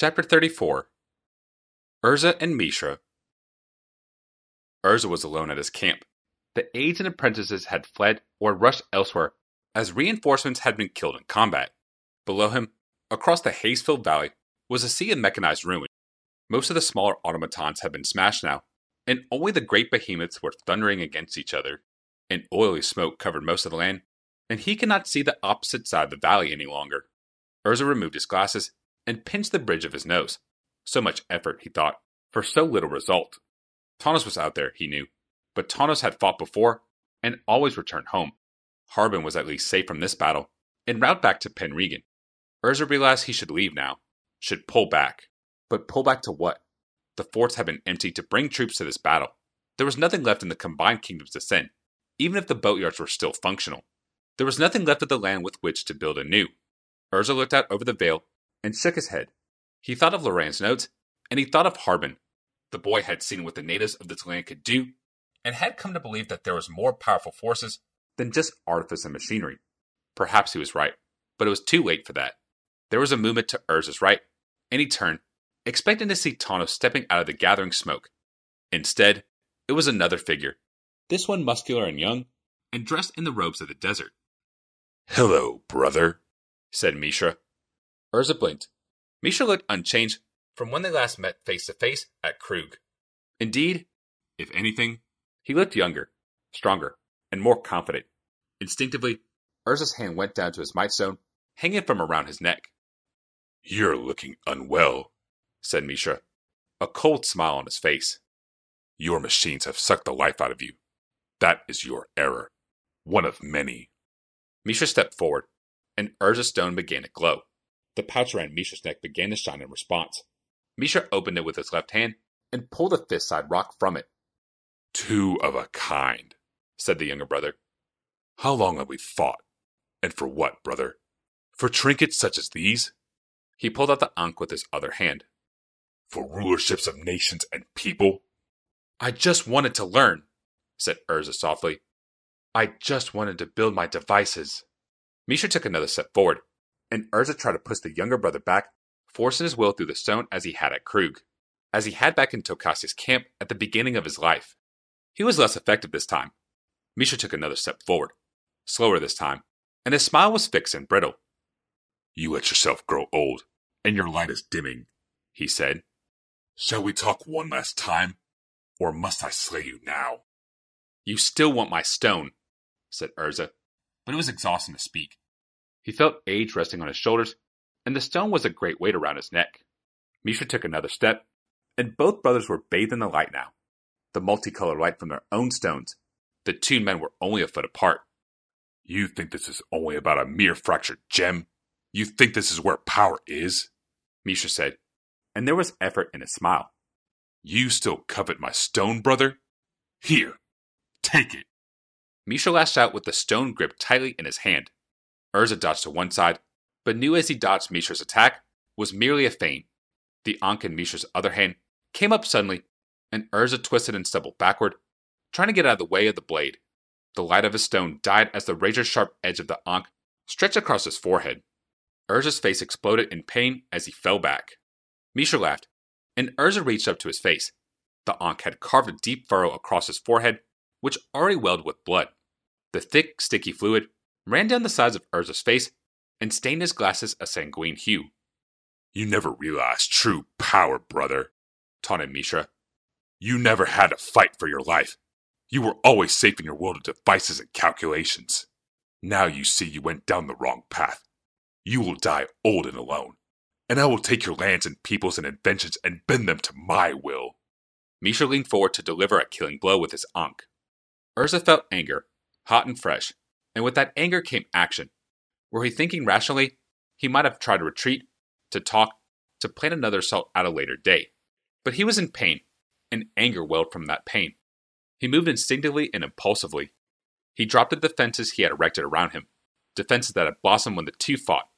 Chapter 34 Urza and Mishra. Urza was alone at his camp. The aides and apprentices had fled or rushed elsewhere as reinforcements had been killed in combat. Below him, across the Haze-filled valley, was a sea of mechanized ruin. Most of the smaller automatons had been smashed now, and only the great behemoths were thundering against each other. An oily smoke covered most of the land, and he could not see the opposite side of the valley any longer. Urza removed his glasses and pinched the bridge of his nose. So much effort, he thought, for so little result. Tawnos was out there, he knew, but Tawnos had fought before and always returned home. Harbin was at least safe from this battle, en route back to Penregan. Urza realized he should leave now, should pull back. But pull back to what? The forts had been emptied to bring troops to this battle. There was nothing left in the combined kingdoms to send, even if the boatyards were still functional. There was nothing left of the land with which to build anew. Urza looked out over the vale and shook his head. He thought of Loran's notes, and he thought of Harbin. The boy had seen what the natives of this land could do, and had come to believe that there was more powerful forces than just artifice and machinery. Perhaps he was right, but it was too late for that. There was a movement to Urza's right, and he turned, expecting to see Tawnos stepping out of the gathering smoke. Instead, it was another figure, this one muscular and young, and dressed in the robes of the desert. Hello, brother, said Mishra. Urza blinked. Mishra looked unchanged from when they last met face to face at Kroog. Indeed, if anything, he looked younger, stronger, and more confident. Instinctively, Urza's hand went down to his might stone, hanging from around his neck. You're looking unwell, said Mishra, a cold smile on his face. Your machines have sucked the life out of you. That is your error. One of many. Mishra stepped forward, and Urza's stone began to glow. The pouch around Mishra's neck began to shine in response. Mishra opened it with his left hand and pulled a fist side rock from it. Two of a kind, said the younger brother. How long have we fought? And for what, brother? For trinkets such as these? He pulled out the ankh with his other hand. For rulerships of nations and people? I just wanted to learn, said Urza softly. I just wanted to build my devices. Mishra took another step forward, and Urza tried to push the younger brother back, forcing his will through the stone as he had at Kroog, as he had back in Tocasia's camp at the beginning of his life. He was less effective this time. Mishra took another step forward, slower this time, and his smile was fixed and brittle. You let yourself grow old, and your light is dimming, he said. Shall we talk one last time, or must I slay you now? You still want my stone, said Urza, but it was exhausting to speak. He felt age resting on his shoulders, and the stone was a great weight around his neck. Mishra took another step, and both brothers were bathed in the light now, the multicolored light from their own stones. The two men were only a foot apart. You think this is only about a mere fractured gem? You think this is where power is? Mishra said, and there was effort in his smile. You still covet my stone, brother? Here, take it. Mishra lashed out with the stone gripped tightly in his hand. Urza dodged to one side, but knew as he dodged Mishra's attack was merely a feint. The Ankh in Mishra's other hand came up suddenly, and Urza twisted and stumbled backward, trying to get out of the way of the blade. The light of his stone died as the razor sharp edge of the Ankh stretched across his forehead. Urza's face exploded in pain as he fell back. Mishra laughed, and Urza reached up to his face. The Ankh had carved a deep furrow across his forehead, which already welled with blood. The thick, sticky fluid ran down the sides of Urza's face and stained his glasses a sanguine hue. You never realized true power, brother, taunted Mishra. You never had to fight for your life. You were always safe in your world of devices and calculations. Now you see you went down the wrong path. You will die old and alone, and I will take your lands and peoples and inventions and bend them to my will. Mishra leaned forward to deliver a killing blow with his ankh. Urza felt anger, hot and fresh, and with that anger came action. Were he thinking rationally, he might have tried to retreat, to talk, to plan another assault at a later day. But he was in pain, and anger welled from that pain. He moved instinctively and impulsively. He dropped the defenses he had erected around him, defenses that had blossomed when the two fought.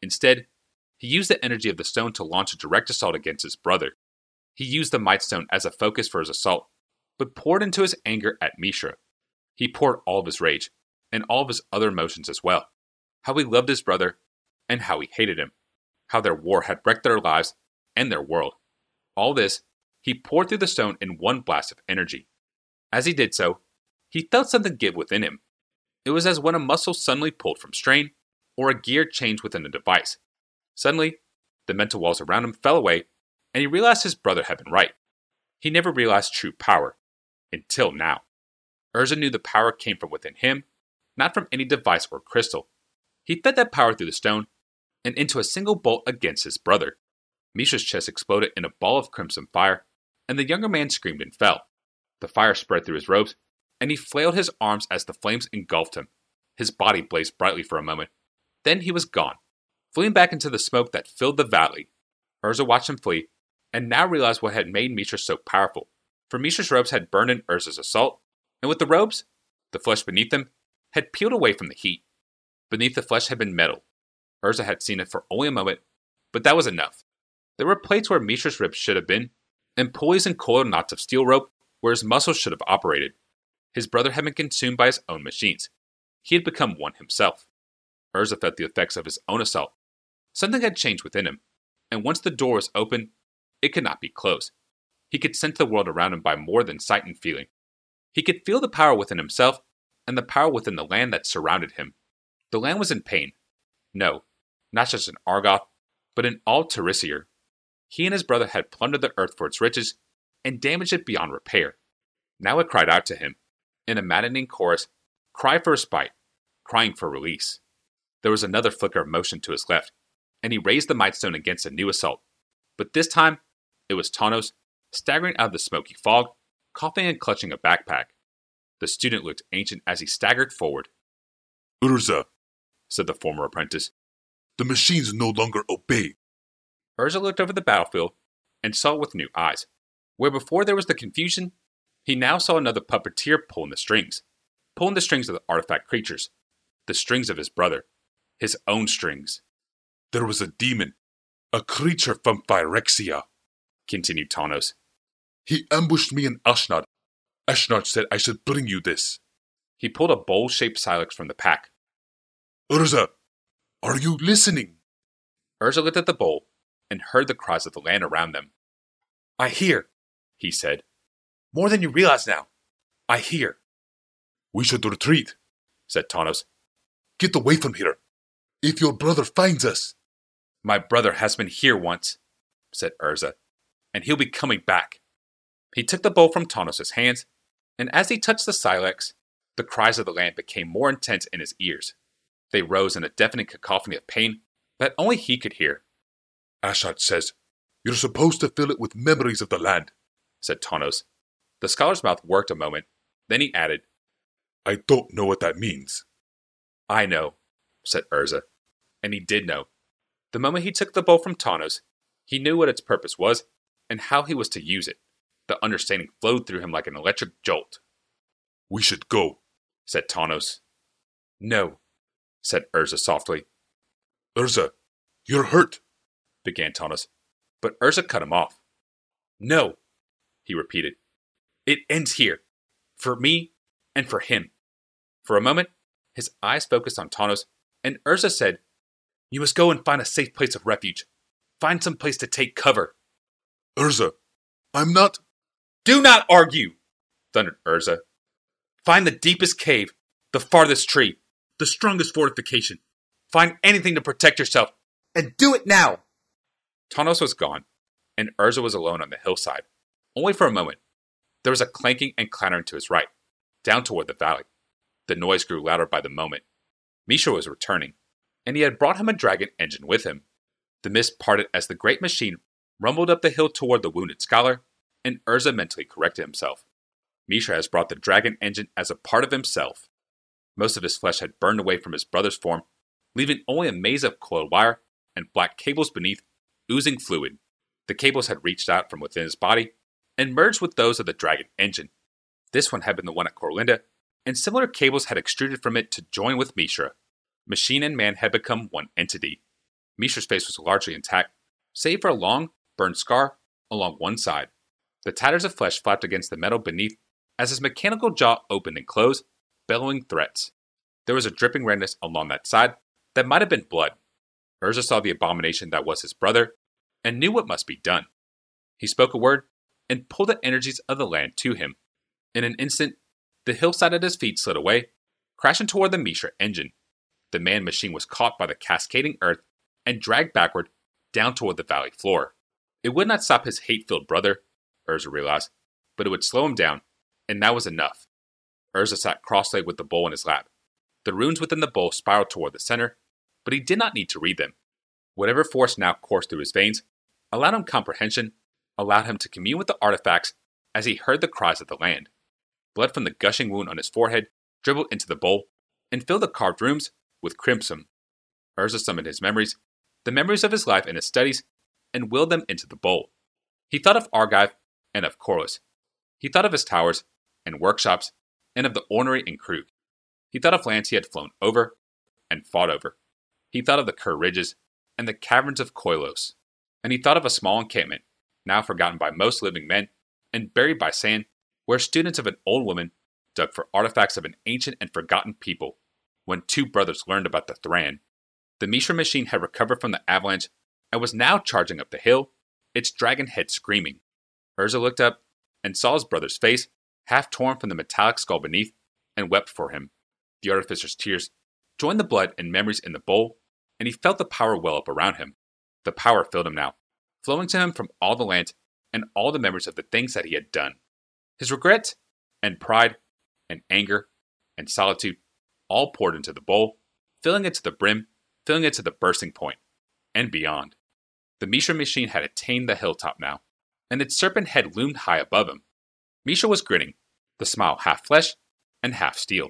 Instead, he used the energy of the stone to launch a direct assault against his brother. He used the Might Stone as a focus for his assault, but poured into his anger at Mishra. He poured all of his rage, and all of his other emotions as well. How he loved his brother, and how he hated him. How their war had wrecked their lives, and their world. All this, he poured through the stone in one blast of energy. As he did so, he felt something give within him. It was as when a muscle suddenly pulled from strain, or a gear changed within a device. Suddenly, the mental walls around him fell away, and he realized his brother had been right. He never realized true power until now. Urza knew the power came from within him, not from any device or crystal. He fed that power through the stone and into a single bolt against his brother. Mishra's chest exploded in a ball of crimson fire, and the younger man screamed and fell. The fire spread through his robes, and he flailed his arms as the flames engulfed him. His body blazed brightly for a moment. Then he was gone, fleeing back into the smoke that filled the valley. Urza watched him flee, and now realized what had made Mishra so powerful. For Mishra's robes had burned in Urza's assault, and with the robes, the flesh beneath them had peeled away from the heat. Beneath the flesh had been metal. Urza had seen it for only a moment, but that was enough. There were plates where Mishra's ribs should have been, and pulleys and coiled knots of steel rope where his muscles should have operated. His brother had been consumed by his own machines. He had become one himself. Urza felt the effects of his own assault. Something had changed within him, and once the door was open, it could not be closed. He could sense the world around him by more than sight and feeling. He could feel the power within himself and the power within the land that surrounded him. The land was in pain. No, not just in Argoth, but in all Terisiare. He and his brother had plundered the earth for its riches and damaged it beyond repair. Now it cried out to him, in a maddening chorus, cry for respite, crying for release. There was another flicker of motion to his left, and he raised the Might Stone against a new assault. But this time, it was Tawnos, staggering out of the smoky fog, coughing and clutching a backpack. The student looked ancient as he staggered forward. Urza, said the former apprentice. the machines no longer obey. Urza looked over the battlefield and saw with new eyes. Where before there was the confusion, he now saw another puppeteer pulling the strings, pulling the strings of the artifact creatures, the strings of his brother, his own strings. There was a demon, a creature from Phyrexia. Continued Tawnos. He ambushed me in Ashnod. Ashnod said I should bring you this. He pulled a bowl shaped silex from the pack. Urza, are you listening? Urza looked at the bowl and heard the cries of the land around them. I hear, he said. More than you realize now. I hear, We should retreat. said Tawnos. Get away from here. If your brother finds us, My brother has been here once, said Urza, and he'll be coming back. He took the bowl from Tawnos' hands, and as he touched the silex, the cries of the land became more intense in his ears. They rose in a deafening cacophony of pain that only he could hear, Ashnod says, you're supposed to fill it with memories of the land. said Tawnos. The scholar's mouth worked a moment, then he added, I don't know what that means. I know, said Urza. And he did know. The moment he took the bowl from Tawnos, he knew what its purpose was and how he was to use it. The understanding flowed through him like an electric jolt. We should go. said Tawnos. No, said Urza softly, Urza, you're hurt. began Tawnos, but Urza cut him off. No, he repeated. It ends here. For me and for him. For a moment, his eyes focused on Tawnos, and Urza said, You must go and find a safe place of refuge. Find some place to take cover. Urza, I'm not. Do not argue, thundered Urza. Find the deepest cave, the farthest tree, the strongest fortification. Find anything to protect yourself, and do it now. Tawnos was gone, and Urza was alone on the hillside. Only for a moment. There was a clanking and clattering to his right, down toward the valley. The noise grew louder by the moment. Mishra was returning, and he had brought him a dragon engine with him. The mist parted as the great machine rumbled up the hill toward the wounded scholar, and Urza mentally corrected himself. Mishra has brought the dragon engine as a part of himself. Most of his flesh had burned away from his brother's form, leaving only a maze of coiled wire and black cables beneath, oozing fluid. The cables had reached out from within his body and merged with those of the dragon engine. This one had been the one at Corlinda, and similar cables had extruded from it to join with Mishra. Machine and man had become one entity. Mishra's face was largely intact, save for a long, burned scar along one side. The tatters of flesh flapped against the metal beneath as his mechanical jaw opened and closed, bellowing threats. There was a dripping redness along that side that might have been blood. Urza saw the abomination that was his brother, and knew what must be done. He spoke a word and pulled the energies of the land to him. In an instant, the hillside at his feet slid away, crashing toward the Mishra engine. The man machine was caught by the cascading earth and dragged backward down toward the valley floor. It would not stop his hate filled brother, Urza realized, but it would slow him down, and that was enough. Urza sat cross legged with the bowl in his lap. The runes within the bowl spiraled toward the center, but he did not need to read them. Whatever force now coursed through his veins allowed him comprehension, allowed him to commune with the artifacts as he heard the cries of the land. Blood from the gushing wound on his forehead dribbled into the bowl and filled the carved rooms with crimson. Urza summoned his memories, the memories of his life and his studies, and willed them into the bowl. He thought of Argive and of Korlis. He thought of his towers and workshops and of the ornery and Kroog. He thought of lands he had flown over and fought over. He thought of the Kher ridges and the caverns of Koilos. And he thought of a small encampment, now forgotten by most living men and buried by sand, where students of an old woman dug for artifacts of an ancient and forgotten people when two brothers learned about the Thran. The Mishra machine had recovered from the avalanche and was now charging up the hill, its dragon head screaming. Urza looked up and saw his brother's face, half torn from the metallic skull beneath, and wept for him. The artificer's tears joined the blood and memories in the bowl, and he felt the power well up around him. The power filled him now, flowing to him from all the lands and all the memories of the things that he had done. His regrets and pride and anger and solitude all poured into the bowl, filling it to the brim, filling it to the bursting point, and beyond. The Mishra machine had attained the hilltop now, and its serpent head loomed high above him. Mishra was grinning, the smile half flesh and half steel.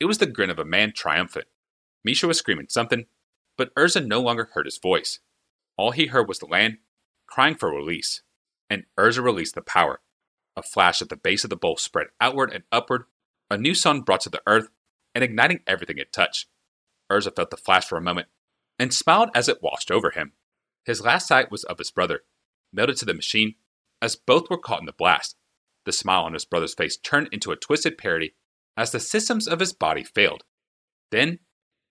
It was the grin of a man triumphant. Mishra was screaming something, but Urza no longer heard his voice. All he heard was the land crying for release, and Urza released the power. A flash at the base of the bowl spread outward and upward, a new sun brought to the earth and igniting everything it touched. Urza felt the flash for a moment and smiled as it washed over him. His last sight was of his brother, melted to the machine, as both were caught in the blast. The smile on his brother's face turned into a twisted parody as the systems of his body failed. Then,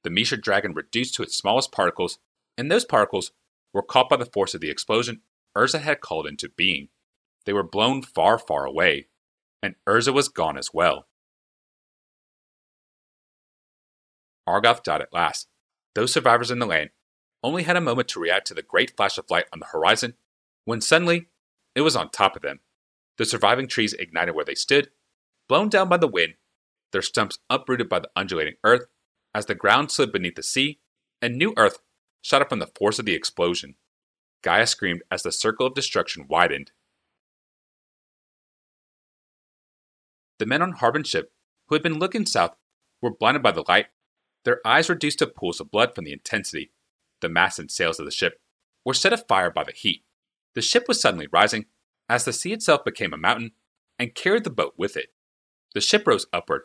the Mishra dragon reduced to its smallest particles, and those particles were caught by the force of the explosion Urza had called into being. They were blown far, far away, and Urza was gone as well. Argoth died at last. Those survivors in the land only had a moment to react to the great flash of light on the horizon, when suddenly it was on top of them. The surviving trees ignited where they stood, blown down by the wind, their stumps uprooted by the undulating earth as the ground slid beneath the sea, and new earth shot up from the force of the explosion. Gaia screamed as the circle of destruction widened. The men on Harbin's ship, who had been looking south, were blinded by the light their eyes reduced to pools of blood from the intensity. The masts and sails of the ship were set afire by the heat. The ship was suddenly rising as the sea itself became a mountain and carried the boat with it. The ship rose upward,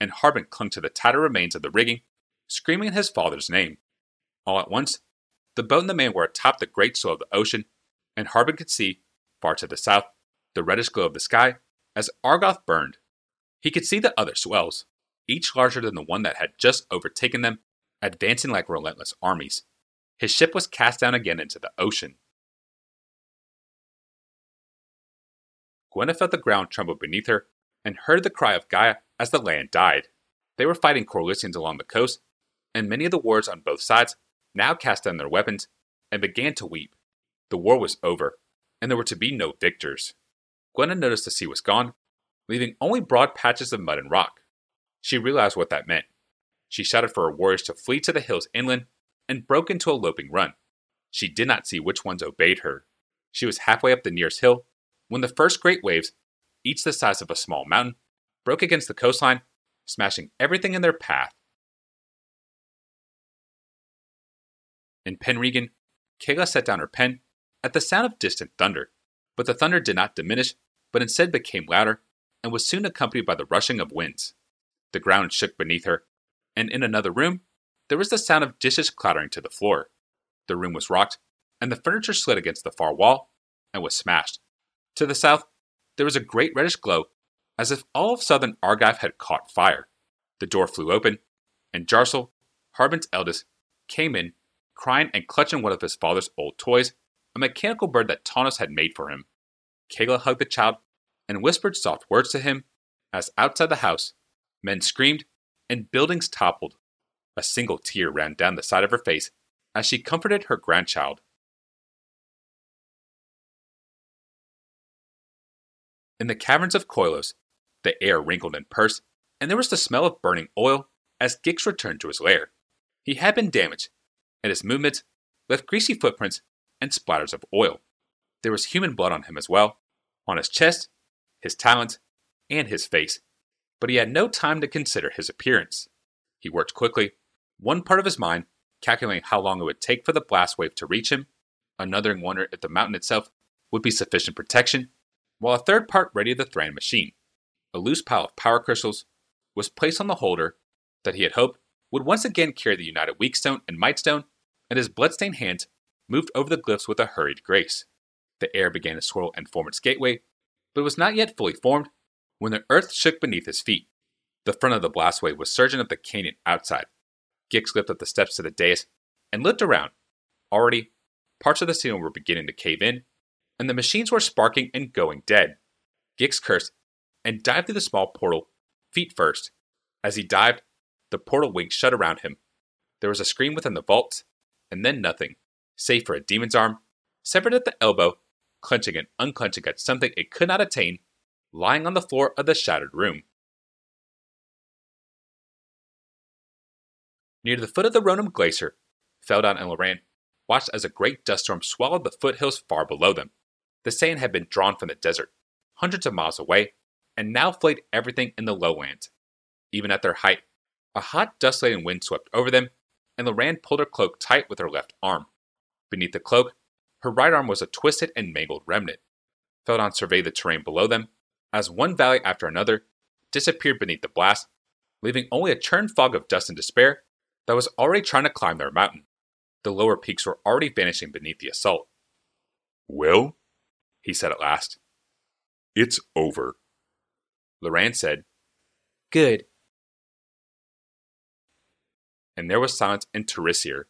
and Harbin clung to the tattered remains of the rigging, screaming his father's name. All at once, the boat and the man were atop the great swell of the ocean, and Harbin could see, far to the south, the reddish glow of the sky as Argoth burned. He could see the other swells, each larger than the one that had just overtaken them, advancing like relentless armies. His ship was cast down again into the ocean. Gwenna felt the ground tremble beneath her and heard the cry of Gaia as the land died. They were fighting Korlisians along the coast, and many of the warriors on both sides now cast down their weapons and began to weep. The war was over, and there were to be no victors. Gwenna noticed the sea was gone, leaving only broad patches of mud and rock. She realized what that meant. She shouted for her warriors to flee to the hills inland and broke into a loping run. She did not see which ones obeyed her. She was halfway up the nearest hill when the first great waves, each the size of a small mountain, broke against the coastline, smashing everything in their path. In Penregan, Kayla set down her pen at the sound of distant thunder, but the thunder did not diminish, but instead became louder and was soon accompanied by the rushing of winds. The ground shook beneath her, and in another room, there was the sound of dishes clattering to the floor. The room was rocked, and the furniture slid against the far wall and was smashed. To the south, there was a great reddish glow, as if all of southern Argive had caught fire. The door flew open, and Jarsel, Harbin's eldest, came in, crying and clutching one of his father's old toys a mechanical bird that Tawnos had made for him. Kayla hugged the child and whispered soft words to him as outside the house, men screamed and buildings toppled. A single tear ran down the side of her face as she comforted her grandchild. In the caverns of Koilos, the air wrinkled and pursed, and there was the smell of burning oil as Gix returned to his lair. He had been damaged, and his movements left greasy footprints and splatters of oil. There was human blood on him as well, on his chest, his talons, and his face, but he had no time to consider his appearance. He worked quickly, one part of his mind calculating how long it would take for the blast wave to reach him, another wondering if the mountain itself would be sufficient protection, while a third part readied the Thran machine. A loose pile of power crystals was placed on the holder that he had hoped would once again carry the united Weakstone and Mightstone, and his bloodstained hands moved over the glyphs with a hurried grace. The air began to swirl and form its gateway, but it was not yet fully formed when the earth shook beneath his feet. The front of the blast wave was surging up the canyon outside. Gix slipped up the steps to the dais and looked around. Already, parts of the ceiling were beginning to cave in, and the machines were sparking and going dead. Gix cursed and dived through the small portal, feet first. As he dived, the portal winked shut around him. There was a scream within the vault, and then nothing, save for a demon's arm, severed at the elbow, clenching and unclenching at something it could not attain, lying on the floor of the shattered room. Near the foot of the Ronom Glacier, Feldon and Loran watched as a great dust storm swallowed the foothills far below them. The sand had been drawn from the desert, hundreds of miles away, and now flayed everything in the lowlands. Even at their height, a hot, dust laden wind swept over them, and Loran pulled her cloak tight with her left arm. Beneath the cloak, her right arm was a twisted and mangled remnant. Feldon surveyed the terrain below them as one valley after another disappeared beneath the blast, leaving only a churned fog of dust and despair that was already trying to climb their mountain. The lower peaks were already vanishing beneath the assault. Well, he said at last. It's over. Loran said, Good. And there was silence in Terisiare